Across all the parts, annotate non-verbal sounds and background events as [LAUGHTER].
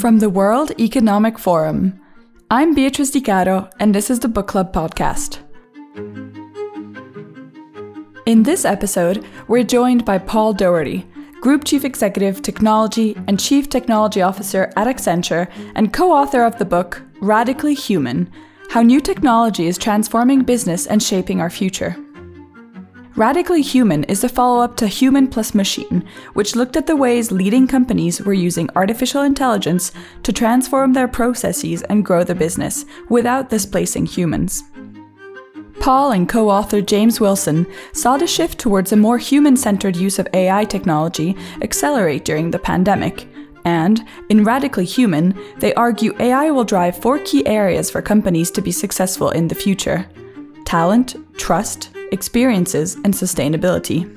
From the World Economic Forum, I'm Beatrice Di Caro, and this is the Book Club podcast. In this episode, we're joined by Paul Daugherty, Group Chief Executive Technology and Chief Technology Officer at Accenture, and co author of the book Radically Human How New Technology is Transforming Business and Shaping Our Future. Radically Human is the follow up to Human Plus Machine, which looked at the ways leading companies were using artificial intelligence to transform their processes and grow the business without displacing humans. Paul and co author James Wilson saw the shift towards a more human centered use of AI technology accelerate during the pandemic. And, in Radically Human, they argue AI will drive four key areas for companies to be successful in the future talent, trust, experiences, and sustainability.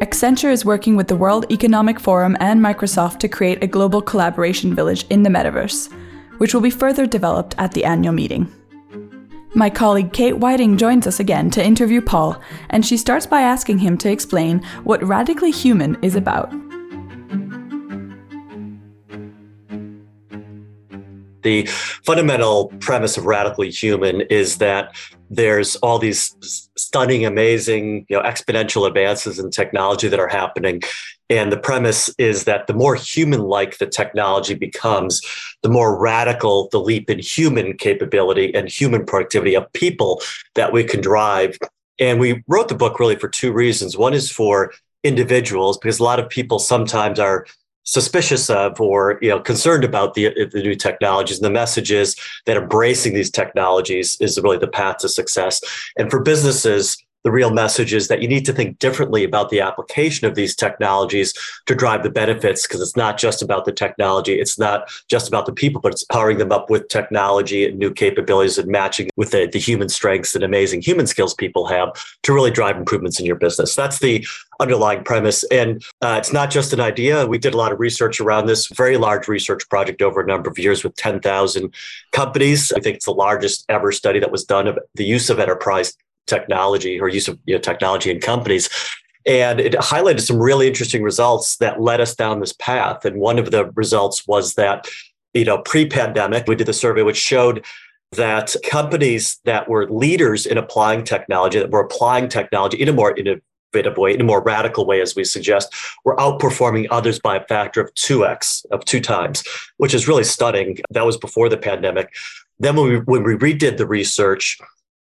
Accenture is working with the World Economic Forum and Microsoft to create a global collaboration village in the metaverse, which will be further developed at the annual meeting. My colleague Kate Whiting joins us again to interview Paul, and she starts by asking him to explain what Radically Human is about. The fundamental premise of Radically Human is that there's all these stunning, amazing, you know, exponential advances in technology that are happening. And the premise is that the more human like the technology becomes, the more radical the leap in human capability and human productivity of people that we can drive. And we wrote the book really for two reasons. One is for individuals, because a lot of people sometimes are suspicious of or you know concerned about the, the new technologies. And the message is that embracing these technologies is really the path to success. And for businesses the real message is that you need to think differently about the application of these technologies to drive the benefits because it's not just about the technology it's not just about the people but it's powering them up with technology and new capabilities and matching with the, the human strengths and amazing human skills people have to really drive improvements in your business. That's the underlying premise. And uh, it's not just an idea. We did a lot of research around this very large research project over a number of years with 10,000 companies. I think it's the largest ever study that was done of the use of enterprise technology or use of you know, technology in companies. And it highlighted some really interesting results that led us down this path. And one of the results was that, you know, pre-pandemic, we did the survey which showed that companies that were leaders in applying technology, that were applying technology in a more innovative way, in a more radical way, as we suggest, were outperforming others by a factor of 2x, of two times, which is really stunning. That was before the pandemic. Then when we, when we redid the research,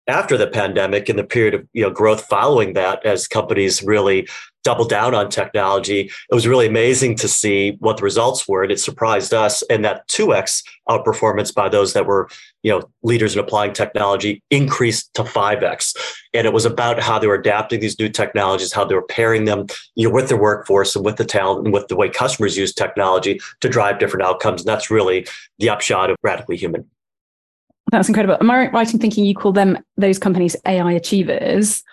after the pandemic in the period of you know growth following that as companies really doubled down on technology it was really amazing to see what the results were and it surprised us and that 2x outperformance by those that were you know leaders in applying technology increased to 5x and it was about how they were adapting these new technologies how they were pairing them you know with their workforce and with the talent and with the way customers use technology to drive different outcomes and that's really the upshot of radically human that's incredible. Am I right in thinking you call them those companies AI achievers?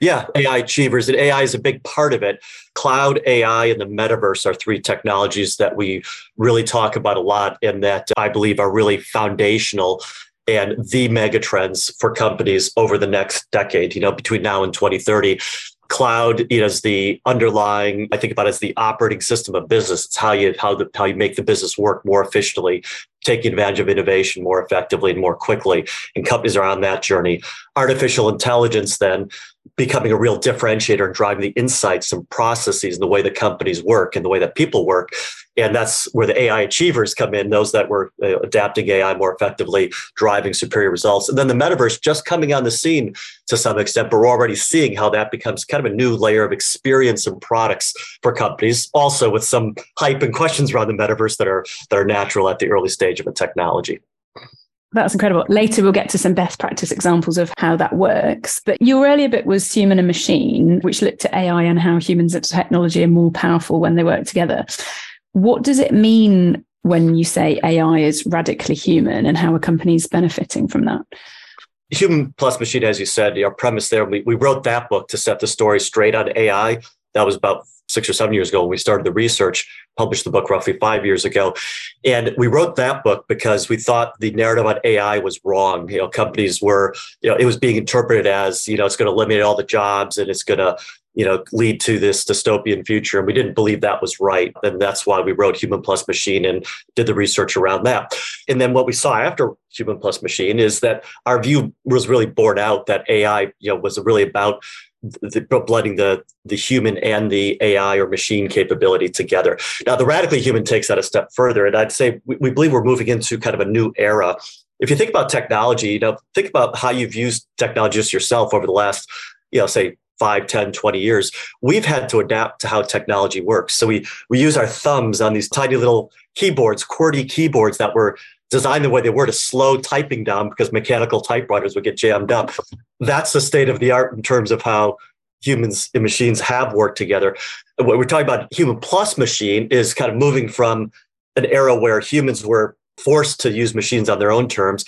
Yeah, AI achievers, and AI is a big part of it. Cloud, AI, and the metaverse are three technologies that we really talk about a lot, and that I believe are really foundational and the mega trends for companies over the next decade. You know, between now and 2030, cloud you know, is the underlying i think about it as the operating system of business. It's how you how the how you make the business work more efficiently taking advantage of innovation more effectively and more quickly and companies are on that journey. Artificial intelligence then becoming a real differentiator and driving the insights and processes and the way that companies work and the way that people work. And that's where the AI achievers come in, those that were uh, adapting AI more effectively, driving superior results. And then the metaverse just coming on the scene to some extent, but we're already seeing how that becomes kind of a new layer of experience and products for companies, also with some hype and questions around the metaverse that are that are natural at the early stage of a technology. That's incredible. Later, we'll get to some best practice examples of how that works. But your earlier bit was Human and Machine, which looked at AI and how humans and technology are more powerful when they work together. What does it mean when you say AI is radically human and how are companies benefiting from that? Human plus machine, as you said, our premise there, we, we wrote that book to set the story straight on AI. That was about six or seven years ago when we started the research, published the book roughly five years ago. And we wrote that book because we thought the narrative on AI was wrong. You know, companies were, you know, it was being interpreted as, you know, it's going to eliminate all the jobs and it's going to you know, lead to this dystopian future. And we didn't believe that was right. And that's why we wrote Human Plus Machine and did the research around that. And then what we saw after Human Plus Machine is that our view was really borne out that AI, you know, was really about the, blending the the human and the AI or machine capability together. Now, the radically human takes that a step further, and I'd say we, we believe we're moving into kind of a new era. If you think about technology, you know, think about how you've used technology just yourself over the last, you know, say 5 10 20 years we've had to adapt to how technology works so we we use our thumbs on these tiny little keyboards qwerty keyboards that were designed the way they were to slow typing down because mechanical typewriters would get jammed up. That's the state of the art in terms of how humans and machines have worked together. What we're talking about human plus machine is kind of moving from an era where humans were forced to use machines on their own terms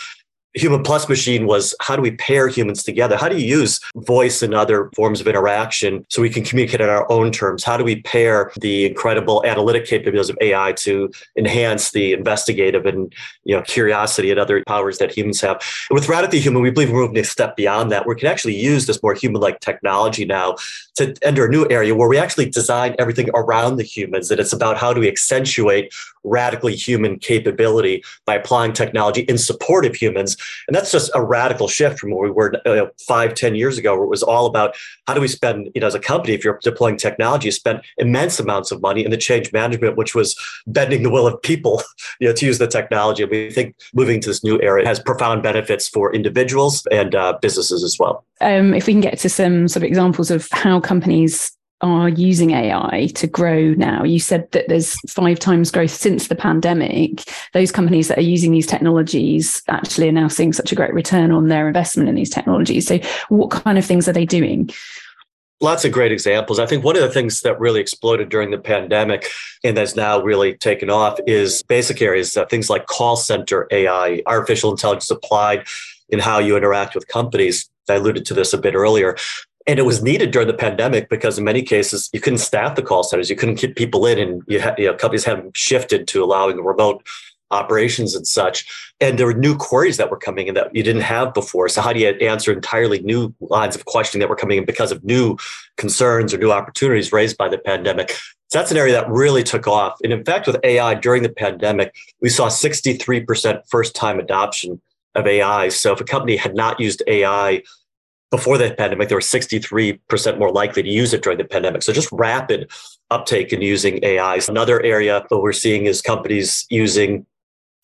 Human Plus Machine was how do we pair humans together? How do you use voice and other forms of interaction so we can communicate in our own terms? How do we pair the incredible analytic capabilities of AI to enhance the investigative and you know curiosity and other powers that humans have? And with Radically Human, we believe we're moving a step beyond that. We can actually use this more human-like technology now to enter a new area where we actually design everything around the humans. And it's about how do we accentuate radically human capability by applying technology in support of humans and that's just a radical shift from where we were uh, five, ten years ago, where it was all about how do we spend, you know, as a company, if you're deploying technology, you spend immense amounts of money in the change management, which was bending the will of people, [LAUGHS] you know, to use the technology. And we think moving to this new era has profound benefits for individuals and uh, businesses as well. Um, if we can get to some sort of examples of how companies are using AI to grow now. You said that there's five times growth since the pandemic. Those companies that are using these technologies actually are now seeing such a great return on their investment in these technologies. So, what kind of things are they doing? Lots of great examples. I think one of the things that really exploded during the pandemic and that's now really taken off is basic areas, uh, things like call center AI, artificial intelligence applied in how you interact with companies. I alluded to this a bit earlier. And it was needed during the pandemic because in many cases you couldn't staff the call centers, you couldn't get people in, and you, had, you know companies have shifted to allowing remote operations and such. And there were new queries that were coming in that you didn't have before. So how do you answer entirely new lines of questioning that were coming in because of new concerns or new opportunities raised by the pandemic? So that's an area that really took off. And in fact, with AI during the pandemic, we saw 63% first time adoption of AI. So if a company had not used AI before the pandemic, they were 63% more likely to use it during the pandemic. So just rapid uptake in using AI. Another area that we're seeing is companies using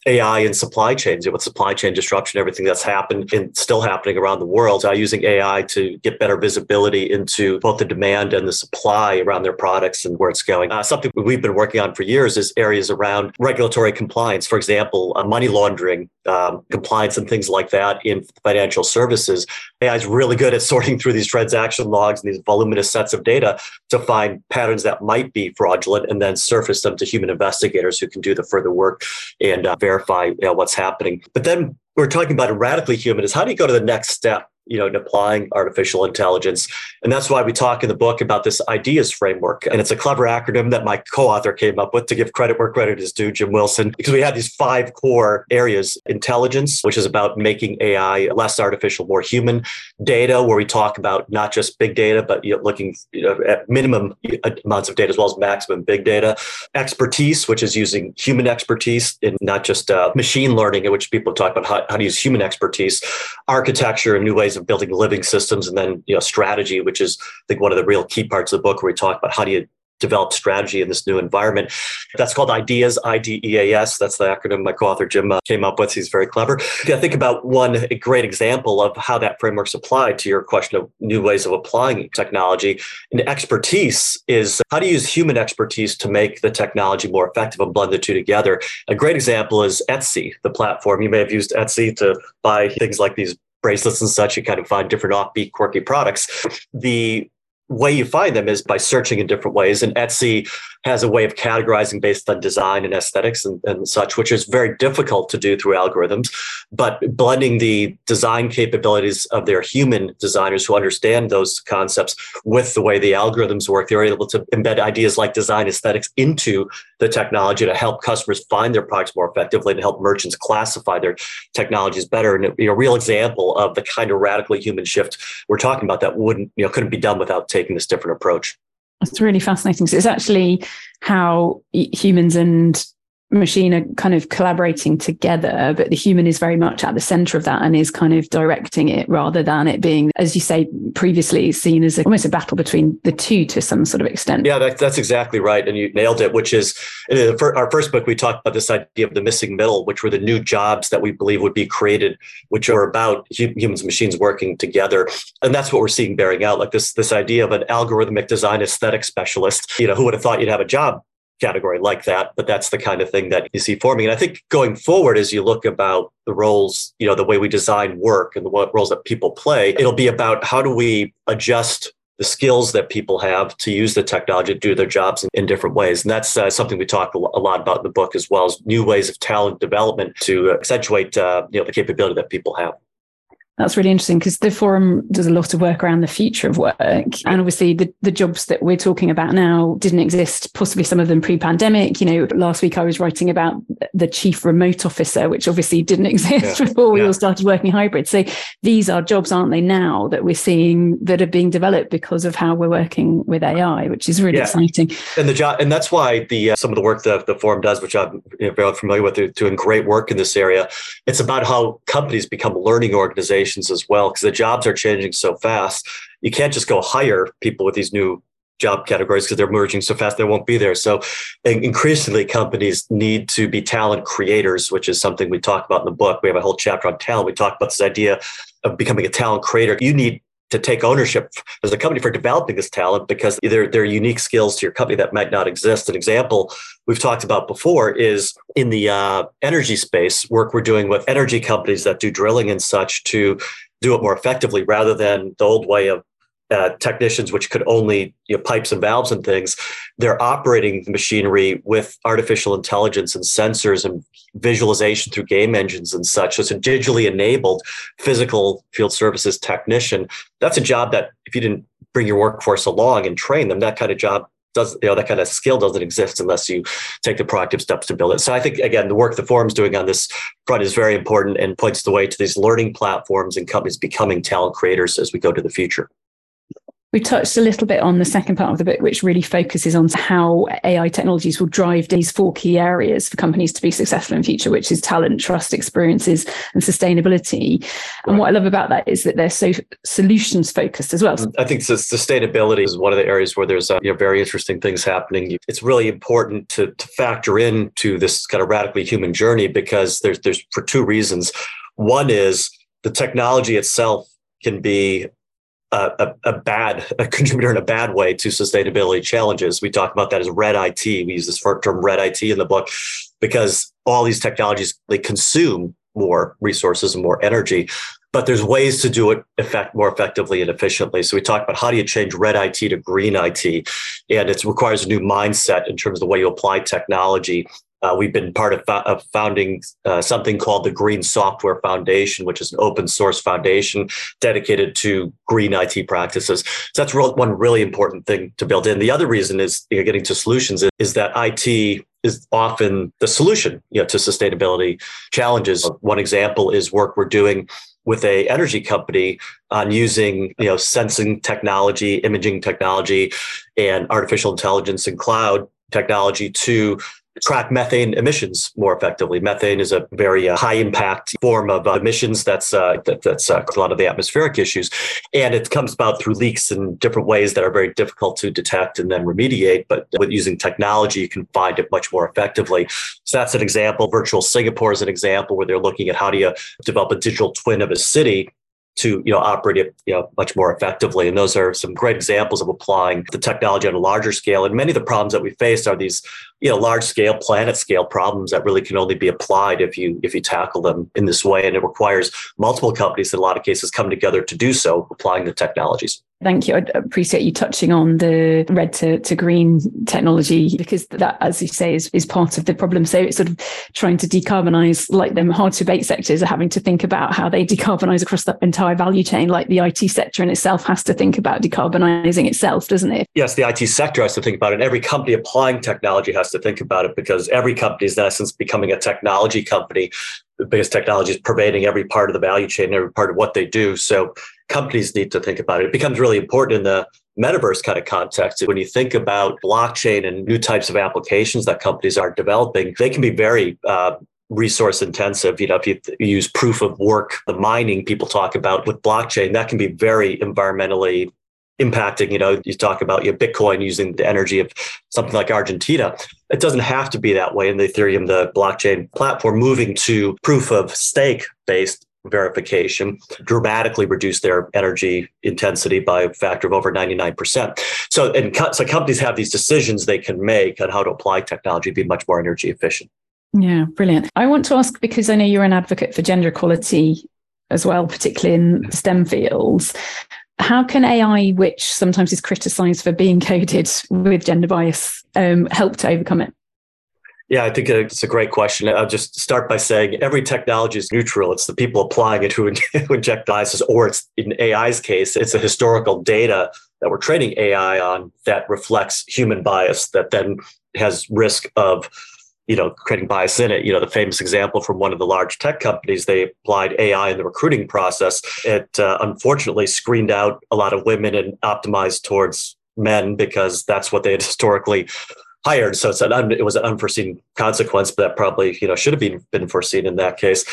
AI and supply chains, with supply chain disruption, everything that's happened and still happening around the world, uh, using AI to get better visibility into both the demand and the supply around their products and where it's going. Uh, something we've been working on for years is areas around regulatory compliance. For example, uh, money laundering um, compliance and things like that in financial services. AI is really good at [LAUGHS] sorting through these transaction logs and these voluminous sets of data to find patterns that might be fraudulent and then surface them to human investigators who can do the further work and uh, verify you know, what's happening. But then we're talking about a radically human is how do you go to the next step you know, in applying artificial intelligence. And that's why we talk in the book about this ideas framework. And it's a clever acronym that my co-author came up with to give credit where credit is due, Jim Wilson, because we have these five core areas. Intelligence, which is about making AI less artificial, more human. Data, where we talk about not just big data, but you know, looking you know, at minimum amounts of data as well as maximum big data. Expertise, which is using human expertise and not just uh, machine learning, in which people talk about how, how to use human expertise. Architecture and new ways ways of building living systems and then you know strategy which is i think one of the real key parts of the book where we talk about how do you develop strategy in this new environment. That's called IDEAS, I-D-E-A-S. That's the acronym my co-author Jim uh, came up with. He's very clever. I think about one great example of how that framework's applied to your question of new ways of applying technology. And expertise is how do you use human expertise to make the technology more effective and blend the two together. A great example is Etsy, the platform. You may have used Etsy to buy things like these bracelets and such, you kind of find different offbeat, quirky products. The way you find them is by searching in different ways. And Etsy has a way of categorizing based on design and aesthetics and, and such, which is very difficult to do through algorithms. But blending the design capabilities of their human designers who understand those concepts with the way the algorithms work, they're able to embed ideas like design aesthetics into the technology to help customers find their products more effectively, to help merchants classify their technologies better. And a real example of the kind of radically human shift we're talking about that wouldn't, you know, couldn't be done without taking this different approach. It's really fascinating. So it's actually how humans and machine are kind of collaborating together, but the human is very much at the center of that and is kind of directing it rather than it being, as you say previously, seen as a, almost a battle between the two to some sort of extent. Yeah, that, that's exactly right. And you nailed it, which is in our first book, we talked about this idea of the missing middle, which were the new jobs that we believe would be created, which are about humans and machines working together. And that's what we're seeing bearing out, like this, this idea of an algorithmic design aesthetic specialist. You know, who would have thought you'd have a job category like that, but that's the kind of thing that you see forming. And I think going forward, as you look about the roles, you know, the way we design work and the roles that people play, it'll be about how do we adjust the skills that people have to use the technology to do their jobs in, in different ways. And that's uh, something we talk a lot about in the book as well as new ways of talent development to accentuate, uh, you know, the capability that people have. That's really interesting because the forum does a lot of work around the future of work. And obviously, the, the jobs that we're talking about now didn't exist, possibly some of them pre pandemic. You know, last week I was writing about the chief remote officer, which obviously didn't [LAUGHS] exist yeah. before we yeah. all started working hybrid. So these are jobs, aren't they, now that we're seeing that are being developed because of how we're working with AI, which is really yeah. exciting. And the job, and that's why the uh, some of the work that the forum does, which I'm you know, very familiar with, doing great work in this area. It's about how companies become learning organizations as well because the jobs are changing so fast. You can't just go hire people with these new job categories because they're merging so fast they won't be there. So increasingly companies need to be talent creators, which is something we talk about in the book. We have a whole chapter on talent. We talk about this idea of becoming a talent creator. You need to take ownership as a company for developing this talent because there, there are unique skills to your company that might not exist. An example we've talked about before is in the uh, energy space, work we're doing with energy companies that do drilling and such to do it more effectively rather than the old way of uh, technicians which could only you know, pipes and valves and things they're operating the machinery with artificial intelligence and sensors and visualization through game engines and such. So it's a digitally enabled physical field services technician. That's a job that if you didn't bring your workforce along and train them that kind of job does you know that kind of skill doesn't exist unless you take the proactive steps to build it. So i think again the work the forum's doing on this front is very important and points the way to these learning platforms and companies becoming talent creators as we go to the future we touched a little bit on the second part of the book, which really focuses on how AI technologies will drive these four key areas for companies to be successful in future, which is talent, trust, experiences, and sustainability. And what I love about that is that they're so solutions focused as well. I think sustainability is one of the areas where there's uh, you know, very interesting things happening. It's really important to, to factor into this kind of radically human journey because there's there's for two reasons. One is the technology itself can be a, a, bad a contributor in a bad way to sustainability challenges. We talk about that as red IT. We use this term red IT in the book because all these technologies they consume more resources and more energy. But there's ways to do it effect more effectively and efficiently. So we talk about how do you change red IT to green IT, and it requires a new mindset in terms of the way you apply technology uh, we've been part of, of founding uh, something called the Green Software Foundation, which is an open source foundation dedicated to green IT practices. So that's real, one really important thing to build in. The other reason is you know, getting to solutions is, is that IT is often the solution you know, to sustainability challenges. One example is work we're doing with a energy company on using you know sensing technology, imaging technology, and artificial intelligence and cloud technology to track methane emissions more effectively. Methane is a very uh, high impact form of uh, emissions that's uh, that, that's uh, a lot of the atmospheric issues, and it comes about through leaks in different ways that are very difficult to detect and then remediate. But with using technology, you can find it much more effectively. So that's an example. Virtual Singapore is an example where they're looking at how do you develop a digital twin of a city to you know operate it you know much more effectively and those are some great examples of applying the technology on a larger scale and many of the problems that we face are these you know large scale planet scale problems that really can only be applied if you if you tackle them in this way and it requires multiple companies in a lot of cases come together to do so applying the technologies Thank you. I appreciate you touching on the red to, to green technology because that, as you say, is, is part of the problem. So it's sort of trying to decarbonize, like them hard to abate sectors are having to think about how they decarbonize across the entire value chain. Like the IT sector in itself has to think about decarbonizing itself, doesn't it? Yes, the IT sector has to think about it. And every company applying technology has to think about it because every company is in essence becoming a technology company because technology is pervading every part of the value chain, every part of what they do. So companies need to think about it. It becomes really important in the metaverse kind of context. When you think about blockchain and new types of applications that companies are developing, they can be very uh, resource intensive. You know, if you use proof of work, the mining people talk about with blockchain, that can be very environmentally impacting. You know, you talk about your Bitcoin using the energy of something like Argentina. It doesn't have to be that way in the Ethereum, the blockchain platform, moving to proof of stake based verification dramatically reduce their energy intensity by a factor of over 99%. So, and co- so companies have these decisions they can make on how to apply technology to be much more energy efficient. Yeah, brilliant. I want to ask because I know you're an advocate for gender equality as well, particularly in STEM fields. How can AI, which sometimes is criticized for being coded with gender bias, um, help to overcome it? Yeah, I think it's a great question. I'll just start by saying every technology is neutral. It's the people applying it who [LAUGHS] inject biases, or it's in AI's case, it's the historical data that we're training AI on that reflects human bias that then has risk of you know creating bias in it you know the famous example from one of the large tech companies they applied ai in the recruiting process it uh, unfortunately screened out a lot of women and optimized towards men because that's what they had [LAUGHS] historically hired. So it's an un, it was an unforeseen consequence, but that probably you know should have been been foreseen in that case.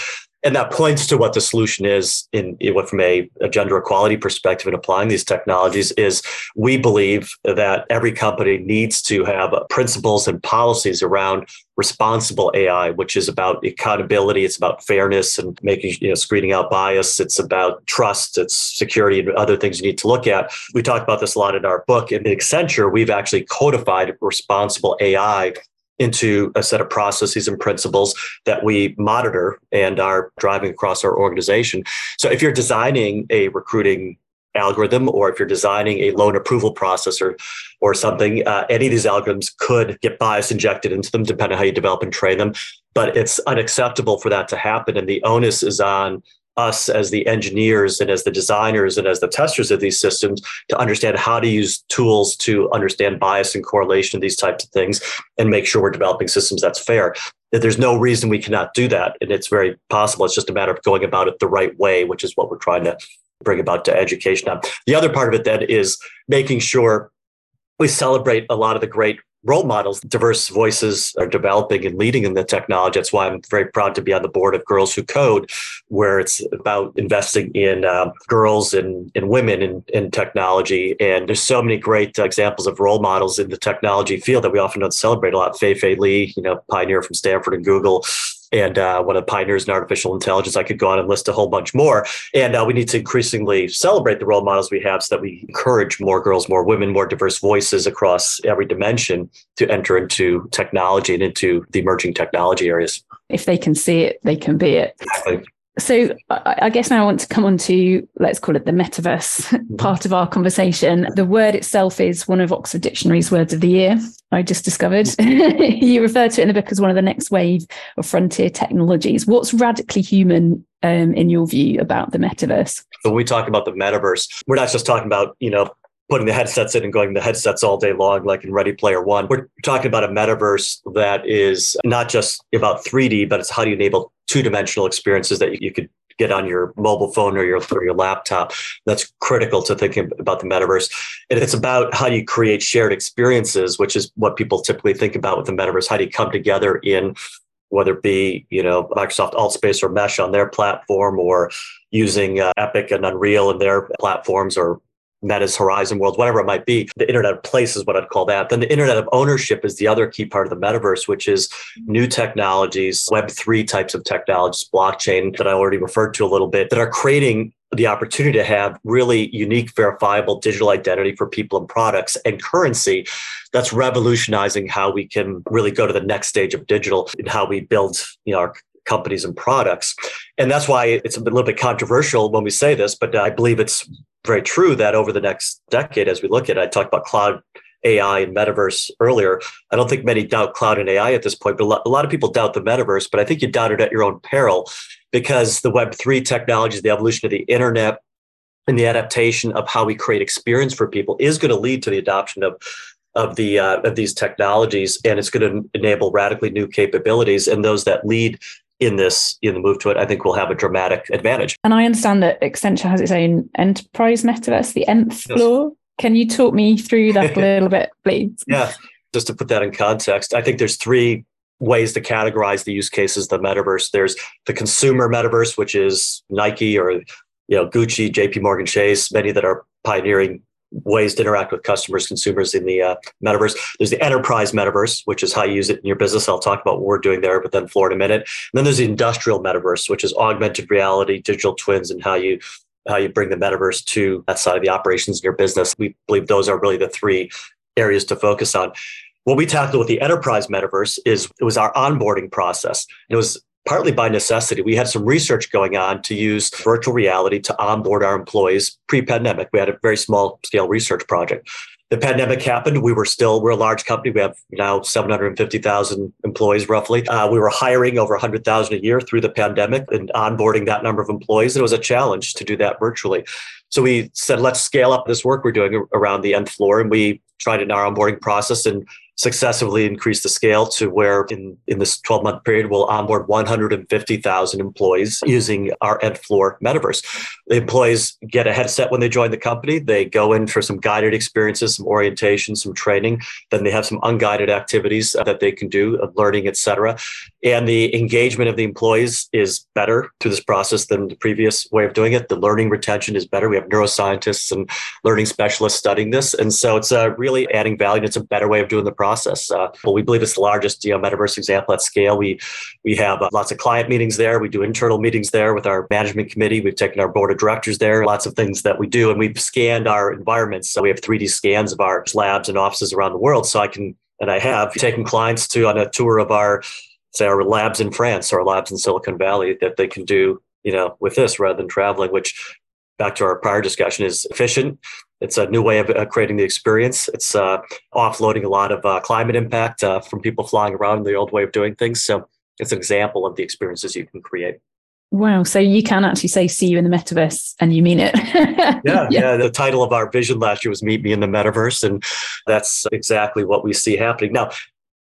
And that points to what the solution is in, in from a, a, gender equality perspective in applying these technologies is we believe that every company needs to have principles and policies around responsible AI, which is about accountability, it's about fairness and making you know screening out bias, it's about trust, it's security and other things you need to look at. We talk about this a lot in our book. In Accenture, we've actually codified responsible AI into a set of processes and principles that we monitor and are driving across our organization. So if you're designing a recruiting algorithm or if you're designing a loan approval process or, or something, uh, any of these algorithms could get bias injected into them depending on how you develop and train them. But it's unacceptable for that to happen. And the onus is on us as the engineers and as the designers and as the testers of these systems to understand how to use tools to understand bias and correlation of these types of things and make sure we're developing systems that's fair. That there's no reason we cannot do that. And it's very possible. It's just a matter of going about it the right way, which is what we're trying to bring about to education. The other part of it then is making sure we celebrate a lot of the great role models, diverse voices are developing and leading in the technology. That's why I'm very proud to be on the board of Girls Who Code, where it's about investing in um, girls and, and women in, in technology. And there's so many great uh, examples of role models in the technology field that we often don't celebrate a lot. Fei Fei Li, you know, pioneer from Stanford and Google, and uh, one of the pioneers in artificial intelligence. I could go on and list a whole bunch more. And uh, we need to increasingly celebrate the role models we have so that we encourage more girls, more women, more diverse voices across every dimension to enter into technology and into the emerging technology areas. If they can see it, they can be it. Exactly. So I guess now I want to come on to let's call it the metaverse mm-hmm. part of our conversation. The word itself is one of Oxford Dictionary's words of the year. I just discovered. Mm-hmm. [LAUGHS] you refer to it in the book as one of the next wave of frontier technologies. What's radically human um, in your view about the metaverse? When we talk about the metaverse, we're not just talking about you know putting the headsets in and going the headsets all day long, like in Ready Player One. We're talking about a metaverse that is not just about 3D, but it's how do you enable two dimensional experiences that you, could get on your mobile phone or your, or your laptop. That's critical to thinking about the metaverse. And it's about how do you create shared experiences, which is what people typically think about with the metaverse. How do you come together in whether it be you know Microsoft AltSpace or Mesh on their platform, or using uh, Epic and Unreal in their platforms, or Meta's Horizon Worlds, whatever it might be. The Internet of Place is what I'd call that. Then the Internet of Ownership is the other key part of the metaverse, which is new technologies, Web3 types of technologies, blockchain that I already referred to a little bit, that are creating the opportunity to have really unique, verifiable digital identity for people and products and currency that's revolutionizing how we can really go to the next stage of digital and how we build you know, our companies and products. And that's why it's a little bit controversial when we say this, but I believe it's very true that over the next decade, as we look at it, I talked about cloud AI and metaverse earlier. I don't think many doubt cloud and AI at this point, but a lot of people doubt the metaverse, but I think you doubt it at your own peril because the Web3 technologies, the evolution of the internet, and the adaptation of how we create experience for people is going to lead to the adoption of of the uh, of these technologies, and it's going to enable radically new capabilities. And those that lead in this in the move to it, I think we'll have a dramatic advantage. And I understand that Accenture has its own enterprise metaverse, the nth yes. floor. Can you talk me through that a [LAUGHS] little bit, please? Yeah, just to put that in context, I think there's three ways to categorize the use cases the metaverse. There's the consumer metaverse, which is Nike or you know Gucci, JP Morgan Chase, many that are pioneering ways to interact with customers, consumers in the uh, metaverse. There's the enterprise metaverse, which is how you use it in your business. I'll talk about what we're doing there, but then floor in a minute. And then there's the industrial metaverse, which is augmented reality, digital twins, and how you how you bring the metaverse to that side of the operations in your business. We believe those are really the three areas to focus on. What we tackled with the enterprise metaverse is it was our onboarding process. It was partly by necessity. We had some research going on to use virtual reality to onboard our employees pre-pandemic. We had a very small scale research project. The pandemic happened. We were still we're a large company. We have now 750,000 employees roughly. Uh, we were hiring over 100,000 a year through the pandemic and onboarding that number of employees. It was a challenge to do that virtually. So we said, let's scale up this work we're doing around the nth floor, and we tried in our onboarding process and successively increase the scale to where in, in this 12 month period we'll onboard 150,000 employees using our nth floor metaverse. The employees get a headset when they join the company. They go in for some guided experiences, some orientation, some training. Then they have some unguided activities that they can do, of learning, etc. And the engagement of the employees is better through this process than the previous way of doing it. The learning retention is better. We have neuroscientists and learning specialists studying this. And so it's uh, really adding value. It's a better way of doing the process process. Uh, well, we believe it's the largest you know, metaverse example at scale. We we have uh, lots of client meetings there. We do internal meetings there with our management committee. We've taken our board of directors there. Lots of things that we do, and we've scanned our environments. So we have 3D scans of our labs and offices around the world. So I can and I have taken clients to on a tour of our say our labs in France or labs in Silicon Valley that they can do you know with this rather than traveling, which back to our prior discussion is efficient it's a new way of uh, creating the experience. It's uh, offloading a lot of uh, climate impact uh, from people flying around the old way of doing things. So it's an example of the experiences you can create. Wow. So you can actually say, see you in the metaverse and you mean it. [LAUGHS] yeah. Yeah. The title of our vision last year was Meet Me in the Metaverse. And that's exactly what we see happening. Now,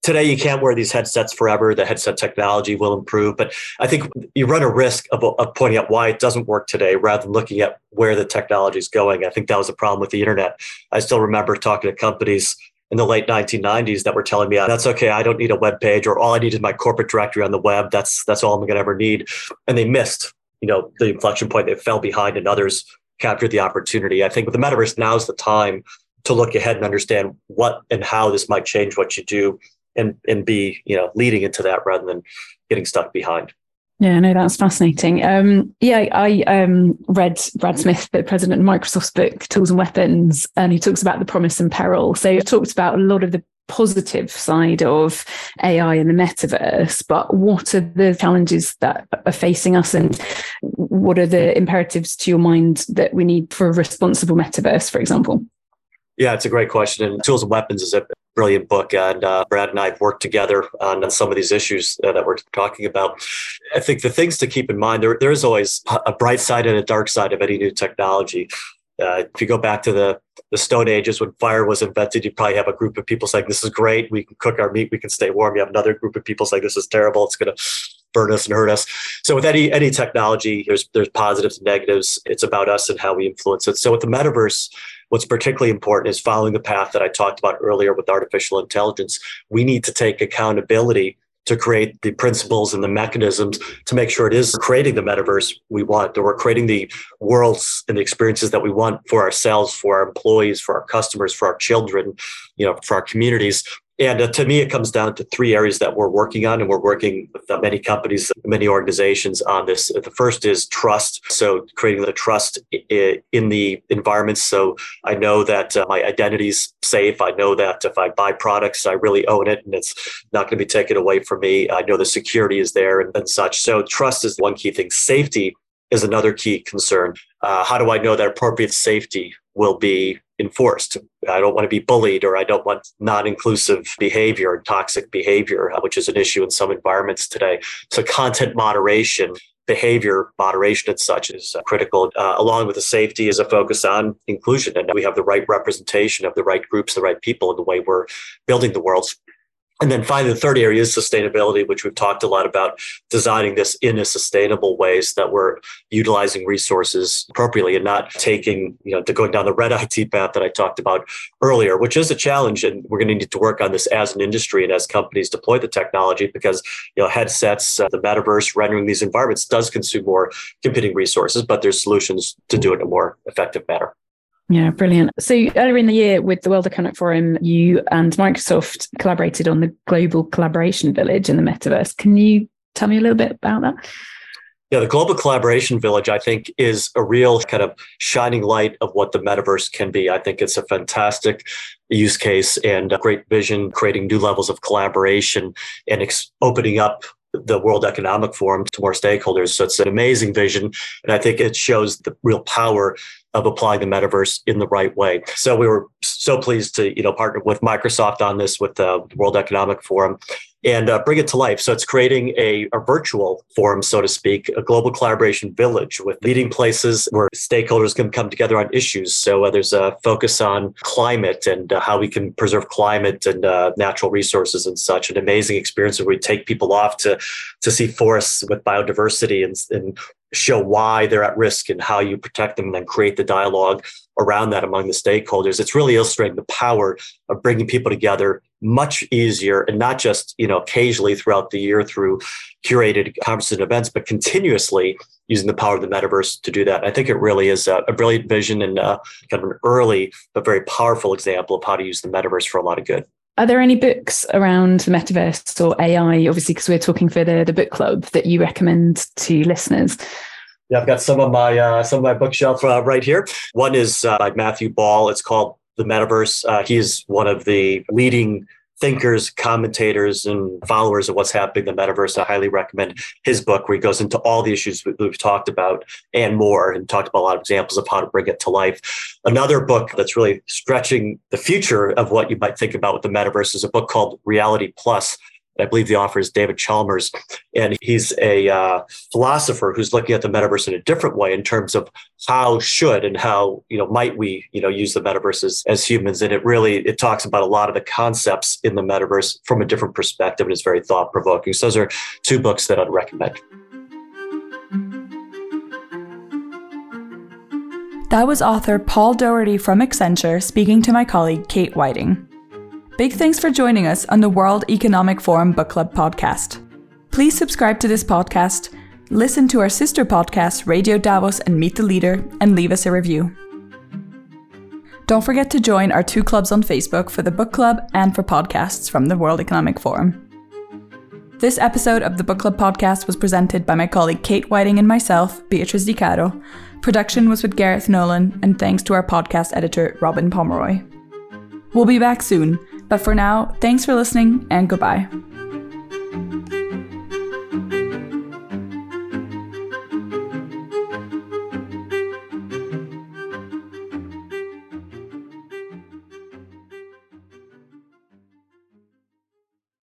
today you can't wear these headsets forever. The headset technology will improve but i think you run a risk of, of, pointing out why it doesn't work today rather than looking at where the technology is going. I think that was a problem with the internet. I still remember talking to companies in the late 1990s that were telling me uh, that's okay. I don't need a web page or all i need is my corporate directory on the web. That's that's all i'm going to ever need. And they missed you know the inflection point. They fell behind and others captured the opportunity. I think with the metaverse now is the time to look ahead and understand what and how this might change what you do and and be you know leading into that rather than getting stuck behind. Yeah, no, that's fascinating. Um, yeah, I um, read Brad Smith, the president of Microsoft's book, Tools and Weapons, and he talks about the promise and peril. So he talked about a lot of the positive side of AI and the metaverse, but what are the challenges that are facing us and what are the imperatives to your mind that we need for a responsible metaverse, for example? Yeah, it's a great question. And Tools and Weapons is a brilliant book. And uh, Brad and I have worked together on some of these issues uh, that we're talking about. I think the things to keep in mind there, there is always a bright side and a dark side of any new technology. Uh, if you go back to the, the Stone Ages when fire was invented, you probably have a group of people saying, This is great. We can cook our meat. We can stay warm. You have another group of people saying, This is terrible. It's going to burn us and hurt us. So with any any technology, there's there's positives and negatives. It's about us and how we influence it. So with the metaverse, What's particularly important is following the path that I talked about earlier with artificial intelligence. We need to take accountability to create the principles and the mechanisms to make sure it is creating the metaverse we want, that we're creating the worlds and the experiences that we want for ourselves, for our employees, for our customers, for our children, you know, for our communities. And uh, to me, it comes down to three areas that we're working on, and we're working with uh, many companies, many organizations on this. The first is trust. So creating the trust in the environments. So I know that uh, my identity is safe. I know that if I buy products, I really own it and it's not going to be taken away from me. I know the security is there and, and such. So trust is one key thing. Safety is another key concern. Uh, how do I know that appropriate safety will be enforced? I don't want to be bullied or I don't want non inclusive behavior and toxic behavior, uh, which is an issue in some environments today. So, content moderation. Behavior moderation and such is uh, critical. Uh, along with the safety is a focus on inclusion. And we have the right representation of the right groups, the right people in the way we're building the world. And then finally, the third area is sustainability, which we've talked a lot about designing this in a sustainable ways that we're utilizing resources appropriately and not taking, you know, to going down the red [LAUGHS] IT path that I talked about earlier, which is a challenge. And we're going to need to work on this as an industry and as companies deploy the technology because, you know, headsets, uh, the metaverse, rendering these environments does consume more computing resources, but there's solutions to do it in a more effective manner. Yeah, brilliant. So earlier in the year with the World Economic Forum, you and Microsoft collaborated on the Global Collaboration Village in the metaverse. Can you tell me a little bit about that? Yeah, the Global Collaboration Village, I think, is a real kind of shining light of what the metaverse can be. I think it's a fantastic use case and a great vision, creating new levels of collaboration and ex- opening up the World Economic Forum to more stakeholders. So it's an amazing vision. And I think it shows the real power of applying the metaverse in the right way. So we were so pleased to, you know, partner with Microsoft on this with the World Economic Forum and uh, bring it to life. So it's creating a, a, virtual forum, so to speak, a global collaboration village with leading places where stakeholders can come together on issues. So uh, there's a focus on climate and uh, how we can preserve climate and uh, natural resources and such. An amazing experience where we take people off to to see forests with biodiversity and, and show why they're at risk and how you protect them and then create the dialogue around that among the stakeholders it's really illustrating the power of bringing people together much easier and not just you know occasionally throughout the year through curated conferences and events but continuously using the power of the metaverse to do that i think it really is a, a brilliant vision and uh, kind of an early but very powerful example of how to use the metaverse for a lot of good are there any books around the metaverse or AI, obviously, because we're talking for the, the book club that you recommend to listeners? Yeah, I've got some of my uh, some of my bookshelf uh, right here. One is uh, by Matthew Ball. It's called The Metaverse. Uh, he's one of the leading thinkers, commentators, and followers of what's happening in the metaverse. I highly recommend his book where he goes into all the issues we've talked about and more, and talked about a lot of examples of how to bring it to life. Another book that's really stretching the future of what you might think about with the metaverse is a book called Reality Plus I believe the author is David Chalmers, and he's a uh, philosopher who's looking at the metaverse in a different way in terms of how should and how you know might we you know use the metaverse as, as humans. And it really it talks about a lot of the concepts in the metaverse from a different perspective, and is very thought provoking. So those are two books that I'd recommend. That was author Paul Daugherty from Accenture speaking to my colleague Kate Whiting. Big thanks for joining us on the World Economic Forum Book Club podcast. Please subscribe to this podcast, listen to our sister podcasts, Radio Davos and Meet the Leader, and leave us a review. Don't forget to join our two clubs on Facebook for the book club and for podcasts from the World Economic Forum. This episode of the Book Club podcast was presented by my colleague Kate Whiting and myself, Beatrice Di Caro. Production was with Gareth Nolan, and thanks to our podcast editor, Robin Pomeroy. We'll be back soon but for now, thanks for listening and goodbye.